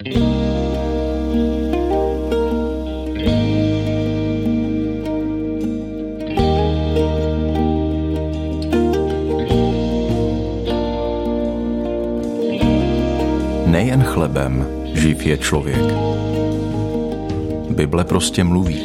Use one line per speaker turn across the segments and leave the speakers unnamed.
Nejen chlebem živ je člověk. Bible prostě mluví.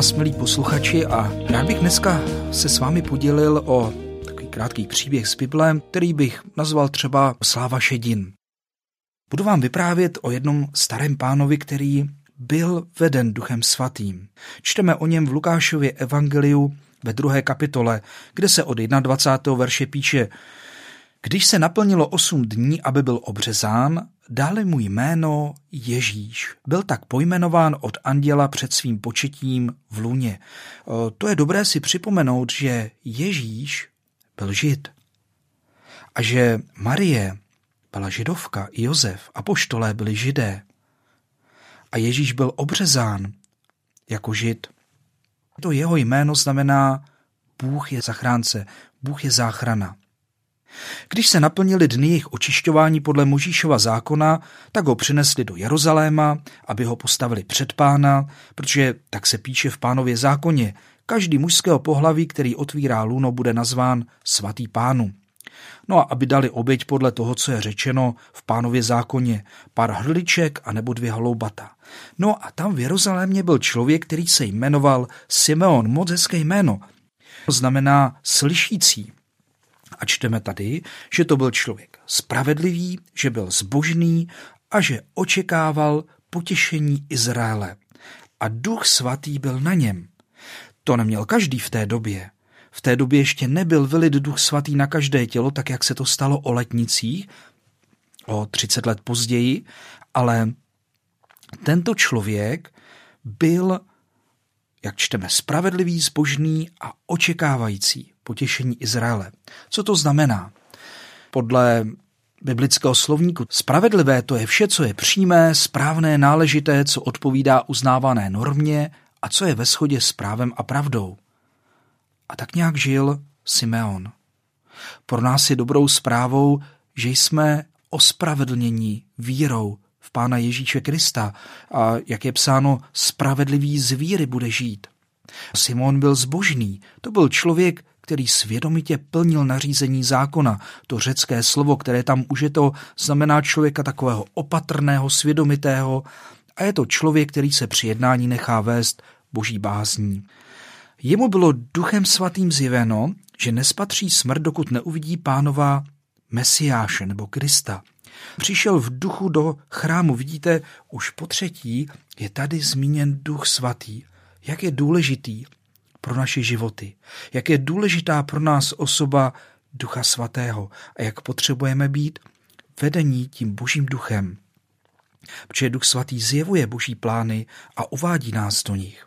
Vás, milí posluchači, a rád bych dneska se s vámi podělil o takový krátký příběh s Biblem, který bych nazval třeba Sláva Šedin. Budu vám vyprávět o jednom starém pánovi, který byl veden duchem svatým. Čteme o něm v Lukášově evangeliu ve druhé kapitole, kde se od 21. verše píše Když se naplnilo osm dní, aby byl obřezán, Dali mu jméno Ježíš. Byl tak pojmenován od anděla před svým početím v luně. To je dobré si připomenout, že Ježíš byl žid. A že Marie byla židovka, Josef a poštolé byli židé. A Ježíš byl obřezán jako žid. To jeho jméno znamená Bůh je zachránce, Bůh je záchrana. Když se naplnili dny jejich očišťování podle Možíšova zákona, tak ho přinesli do Jeruzaléma, aby ho postavili před pána, protože tak se píše v pánově zákoně, každý mužského pohlaví, který otvírá luno, bude nazván svatý pánu. No a aby dali oběť podle toho, co je řečeno v pánově zákoně, pár hrdliček a nebo dvě hloubata. No a tam v Jeruzalémě byl člověk, který se jmenoval Simeon, moc hezké jméno. Znamená slyšící. A čteme tady, že to byl člověk spravedlivý, že byl zbožný a že očekával potěšení Izraele. A duch svatý byl na něm. To neměl každý v té době. V té době ještě nebyl vylit duch svatý na každé tělo, tak jak se to stalo o letnicích, o 30 let později, ale tento člověk byl, jak čteme, spravedlivý, zbožný a očekávající potěšení Izraele. Co to znamená? Podle biblického slovníku spravedlivé to je vše, co je přímé, správné, náležité, co odpovídá uznávané normě a co je ve shodě s právem a pravdou. A tak nějak žil Simeon. Pro nás je dobrou zprávou, že jsme ospravedlnění vírou v Pána Ježíše Krista a jak je psáno, spravedlivý z víry bude žít. Simon byl zbožný, to byl člověk, který svědomitě plnil nařízení zákona. To řecké slovo, které tam už je to, znamená člověka takového opatrného, svědomitého a je to člověk, který se při jednání nechá vést boží bázní. Jemu bylo duchem svatým zjeveno, že nespatří smrt, dokud neuvidí pánova Mesiáše nebo Krista. Přišel v duchu do chrámu. Vidíte, už po třetí je tady zmíněn duch svatý. Jak je důležitý pro naše životy. Jak je důležitá pro nás osoba Ducha Svatého a jak potřebujeme být vedení tím Božím duchem. Protože Duch Svatý zjevuje Boží plány a uvádí nás do nich.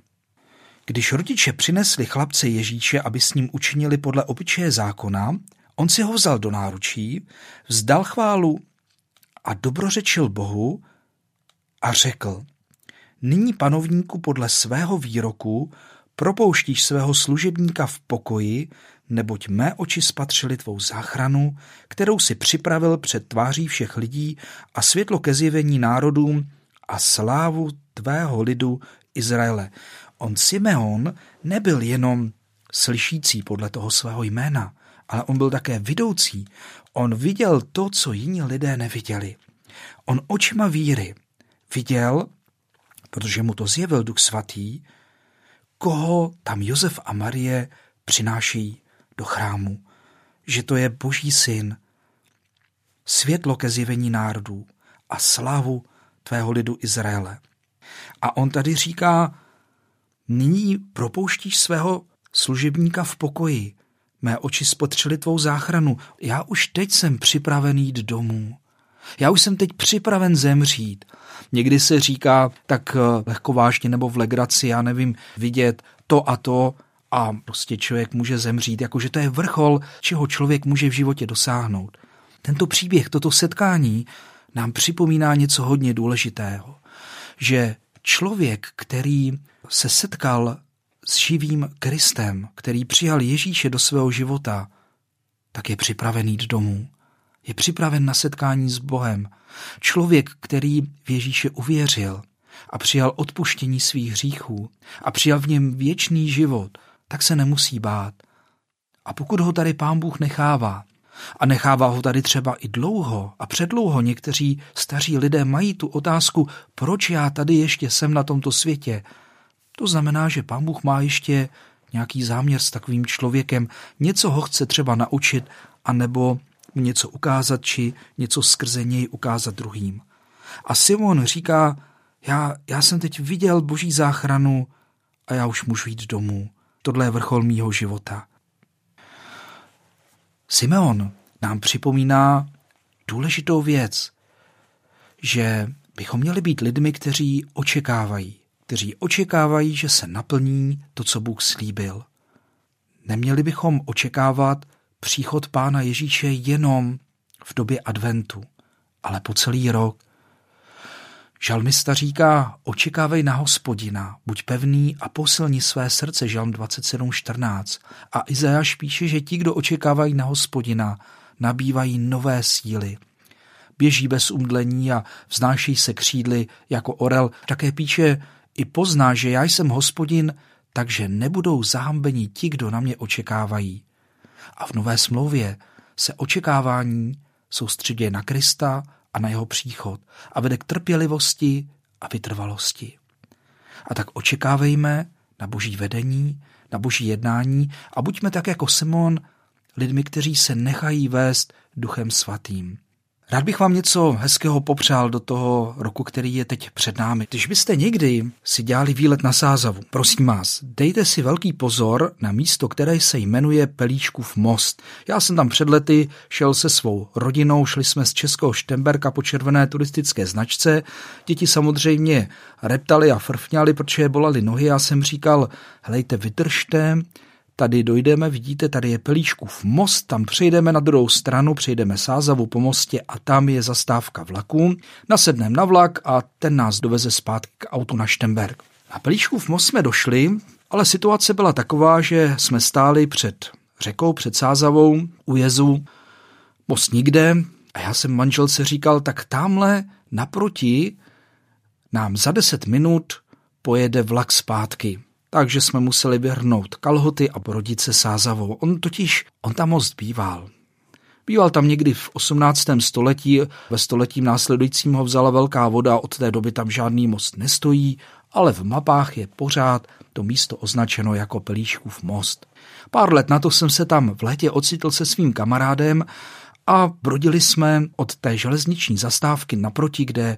Když rodiče přinesli chlapce Ježíše, aby s ním učinili podle obyčeje zákona, on si ho vzal do náručí, vzdal chválu a dobrořečil Bohu a řekl, nyní panovníku podle svého výroku propouštíš svého služebníka v pokoji, neboť mé oči spatřily tvou záchranu, kterou si připravil před tváří všech lidí a světlo ke zjevení národům a slávu tvého lidu Izraele. On Simeon nebyl jenom slyšící podle toho svého jména, ale on byl také vidoucí. On viděl to, co jiní lidé neviděli. On očima víry viděl, protože mu to zjevil Duch Svatý, koho tam Josef a Marie přinášejí do chrámu, že to je Boží syn, světlo ke zjevení národů a slavu tvého lidu Izraele. A on tady říká, nyní propouštíš svého služebníka v pokoji, mé oči spotřely tvou záchranu, já už teď jsem připraven jít domů. Já už jsem teď připraven zemřít. Někdy se říká tak eh, lehko vážně nebo v legraci, já nevím, vidět to a to a prostě člověk může zemřít, jakože to je vrchol, čeho člověk může v životě dosáhnout. Tento příběh, toto setkání nám připomíná něco hodně důležitého, že člověk, který se setkal s živým Kristem, který přijal Ježíše do svého života, tak je připraven jít domů. Je připraven na setkání s Bohem. Člověk, který v Ježíše uvěřil a přijal odpuštění svých hříchů a přijal v něm věčný život, tak se nemusí bát. A pokud ho tady pán Bůh nechává, a nechává ho tady třeba i dlouho a předlouho. Někteří staří lidé mají tu otázku, proč já tady ještě jsem na tomto světě. To znamená, že pán Bůh má ještě nějaký záměr s takovým člověkem, něco ho chce třeba naučit, anebo mu něco ukázat, či něco skrze něj ukázat druhým. A Simon říká, já, já jsem teď viděl boží záchranu a já už můžu jít domů. Tohle je vrchol mýho života. Simeon nám připomíná důležitou věc, že bychom měli být lidmi, kteří očekávají, kteří očekávají, že se naplní to, co Bůh slíbil. Neměli bychom očekávat příchod Pána Ježíše jenom v době adventu, ale po celý rok – Žalmista říká, očekávej na hospodina, buď pevný a posilni své srdce, žalm 27.14. A Izajáš píše, že ti, kdo očekávají na hospodina, nabývají nové síly. Běží bez umdlení a vznášejí se křídly jako orel. Také píše, i pozná, že já jsem hospodin, takže nebudou zahambeni ti, kdo na mě očekávají. A v nové smlouvě se očekávání soustředě na Krista a na jeho příchod a vede k trpělivosti a vytrvalosti. A tak očekávejme na boží vedení, na boží jednání a buďme tak jako Simon lidmi, kteří se nechají vést duchem svatým. Rád bych vám něco hezkého popřál do toho roku, který je teď před námi. Když byste někdy si dělali výlet na Sázavu, prosím vás, dejte si velký pozor na místo, které se jmenuje Pelíčkův most. Já jsem tam před lety šel se svou rodinou, šli jsme z Českého Štemberka po červené turistické značce. Děti samozřejmě reptali a frfňali, protože je bolali nohy. Já jsem říkal, helejte, vydržte, Tady dojdeme, vidíte, tady je Pelíškův most, tam přejdeme na druhou stranu, přejdeme Sázavu po mostě a tam je zastávka vlaku. Nasedneme na vlak a ten nás doveze zpátky k autu na Štemberg. Na Pelíškův most jsme došli, ale situace byla taková, že jsme stáli před řekou, před Sázavou, u jezu, most nikde a já jsem manželce říkal, tak tamhle naproti nám za deset minut pojede vlak zpátky takže jsme museli vyhrnout kalhoty a brodit se sázavou. On totiž, on tam most býval. Býval tam někdy v 18. století, ve století následujícím ho vzala velká voda, od té doby tam žádný most nestojí, ale v mapách je pořád to místo označeno jako Pelíškův most. Pár let na to jsem se tam v létě ocitl se svým kamarádem a brodili jsme od té železniční zastávky naproti, kde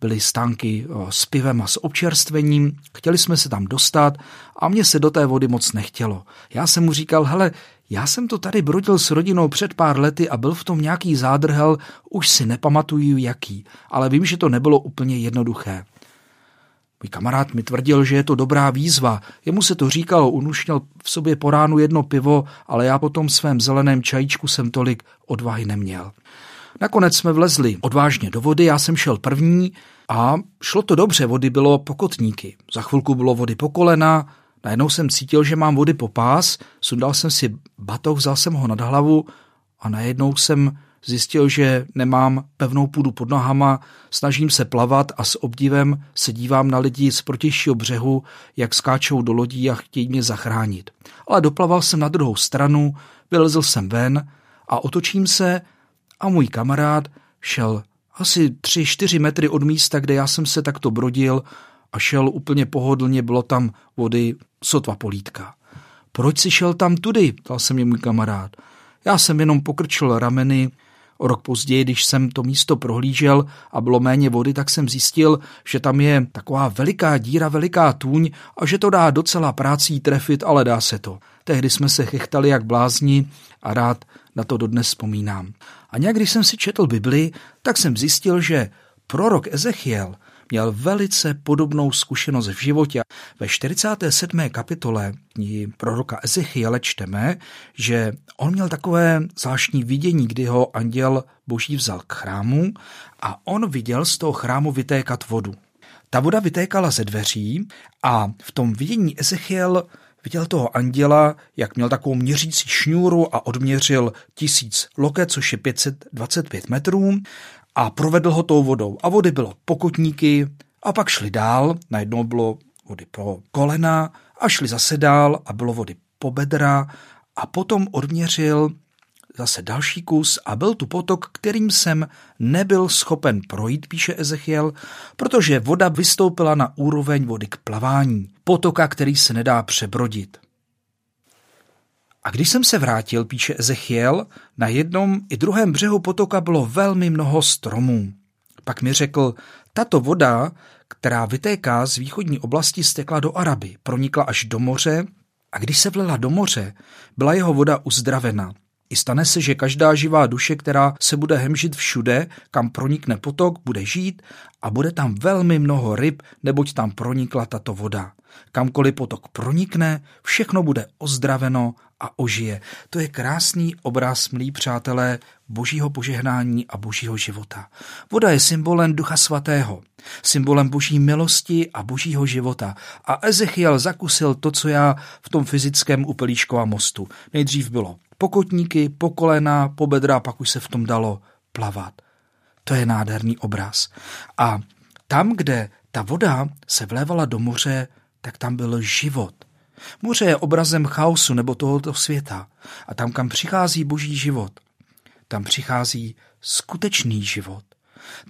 byly stánky eh, s pivem a s občerstvením, chtěli jsme se tam dostat a mně se do té vody moc nechtělo. Já jsem mu říkal, hele, já jsem to tady brodil s rodinou před pár lety a byl v tom nějaký zádrhel, už si nepamatuju jaký, ale vím, že to nebylo úplně jednoduché. Můj kamarád mi tvrdil, že je to dobrá výzva. Jemu se to říkalo, unušněl v sobě po ránu jedno pivo, ale já po tom svém zeleném čajíčku jsem tolik odvahy neměl. Nakonec jsme vlezli odvážně do vody, já jsem šel první a šlo to dobře, vody bylo pokotníky. Za chvilku bylo vody po kolena, najednou jsem cítil, že mám vody po pás, sundal jsem si batoh, vzal jsem ho nad hlavu a najednou jsem zjistil, že nemám pevnou půdu pod nohama, snažím se plavat a s obdivem se dívám na lidi z protějšího břehu, jak skáčou do lodí a chtějí mě zachránit. Ale doplaval jsem na druhou stranu, vylezl jsem ven a otočím se a můj kamarád šel asi tři, čtyři metry od místa, kde já jsem se takto brodil a šel úplně pohodlně, bylo tam vody sotva polítka. Proč si šel tam tudy, ptal se mě můj kamarád. Já jsem jenom pokrčil rameny, O rok později, když jsem to místo prohlížel a bylo méně vody, tak jsem zjistil, že tam je taková veliká díra, veliká tůň a že to dá docela prácí trefit, ale dá se to. Tehdy jsme se chechtali jak blázni a rád na to dodnes vzpomínám. A nějak když jsem si četl Bibli, tak jsem zjistil, že prorok Ezechiel měl velice podobnou zkušenost v životě. Ve 47. kapitole knihy proroka Ezechiele čteme, že on měl takové zvláštní vidění, kdy ho anděl boží vzal k chrámu a on viděl z toho chrámu vytékat vodu. Ta voda vytékala ze dveří a v tom vidění Ezechiel viděl toho anděla, jak měl takovou měřící šňůru a odměřil tisíc loket, což je 525 metrů a provedl ho tou vodou. A vody bylo pokotníky a pak šli dál, najednou bylo vody pro kolena a šli zase dál a bylo vody po bedra a potom odměřil zase další kus a byl tu potok, kterým jsem nebyl schopen projít, píše Ezechiel, protože voda vystoupila na úroveň vody k plavání, potoka, který se nedá přebrodit. A když jsem se vrátil, píše Ezechiel, na jednom i druhém břehu potoka bylo velmi mnoho stromů. Pak mi řekl, tato voda, která vytéká z východní oblasti, stekla do Araby, pronikla až do moře a když se vlela do moře, byla jeho voda uzdravena. I stane se, že každá živá duše, která se bude hemžit všude, kam pronikne potok, bude žít a bude tam velmi mnoho ryb, neboť tam pronikla tato voda. Kamkoliv potok pronikne, všechno bude ozdraveno a ožije. To je krásný obraz, milí přátelé, božího požehnání a božího života. Voda je symbolem Ducha Svatého, symbolem boží milosti a božího života. A Ezechiel zakusil to, co já v tom fyzickém u Pelíškova mostu. Nejdřív bylo pokotníky, po kolena, po bedra, pak už se v tom dalo plavat. To je nádherný obraz. A tam, kde ta voda se vlévala do moře, tak tam byl život. Moře je obrazem chaosu nebo tohoto světa. A tam, kam přichází boží život, tam přichází skutečný život.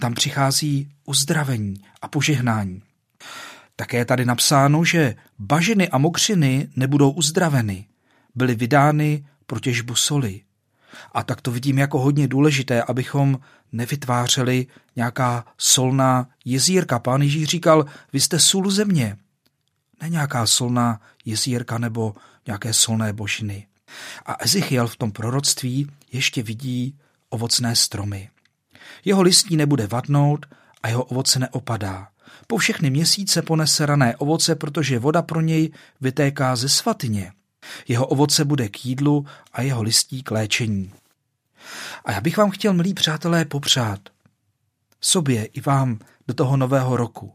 Tam přichází uzdravení a požehnání. Také je tady napsáno, že bažiny a mokřiny nebudou uzdraveny. Byly vydány pro těžbu soli. A tak to vidím jako hodně důležité, abychom nevytvářeli nějaká solná jezírka. Pán Ježíš říkal, vy jste sůl země. Ne nějaká solná jezírka nebo nějaké solné božiny. A Ezechiel v tom proroctví ještě vidí ovocné stromy. Jeho listí nebude vadnout a jeho ovoce neopadá. Po všechny měsíce ponese rané ovoce, protože voda pro něj vytéká ze svatyně. Jeho ovoce bude k jídlu a jeho listí k léčení. A já bych vám chtěl, milí přátelé, popřát sobě i vám do toho nového roku,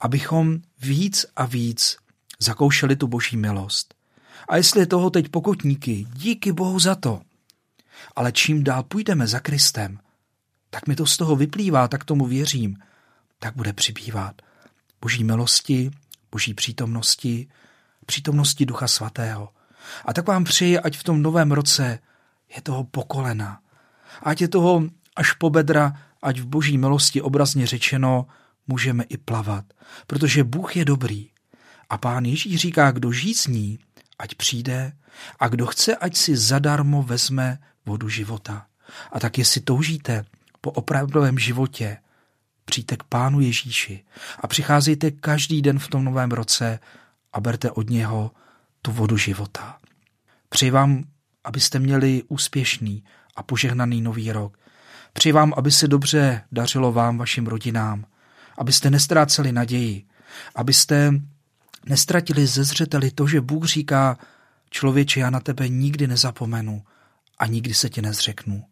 abychom víc a víc zakoušeli tu boží milost. A jestli je toho teď pokotníky, díky Bohu za to. Ale čím dál půjdeme za Kristem, tak mi to z toho vyplývá, tak tomu věřím, tak bude přibývat boží milosti, boží přítomnosti, přítomnosti Ducha Svatého. A tak vám přeji, ať v tom novém roce je toho pokolena. Ať je toho až po bedra, ať v boží milosti obrazně řečeno můžeme i plavat. Protože Bůh je dobrý. A pán Ježíš říká, kdo žízní, ať přijde a kdo chce, ať si zadarmo vezme vodu života. A tak jestli toužíte po opravdovém životě, přijďte k pánu Ježíši a přicházejte každý den v tom novém roce a berte od něho tu vodu života. Přeji vám, abyste měli úspěšný a požehnaný nový rok. Přeji vám, aby se dobře dařilo vám, vašim rodinám, abyste nestráceli naději, abyste nestratili ze zřeteli to, že Bůh říká, člověče, já na tebe nikdy nezapomenu a nikdy se ti nezřeknu.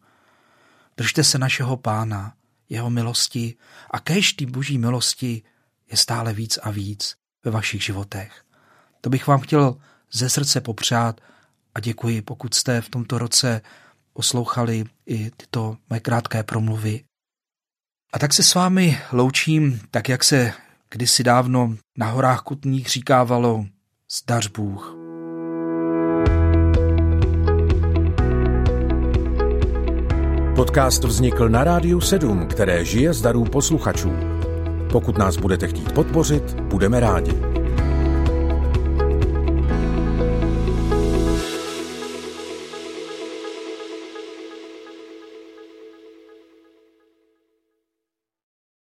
Držte se našeho pána, jeho milosti a kéž boží milosti je stále víc a víc ve vašich životech. To bych vám chtěl ze srdce popřát a děkuji, pokud jste v tomto roce poslouchali i tyto mé krátké promluvy. A tak se s vámi loučím, tak jak se kdysi dávno na horách Kutních říkávalo zdař Bůh.
Podcast vznikl na Rádiu 7, které žije z darů posluchačů. Pokud nás budete chtít podpořit, budeme rádi.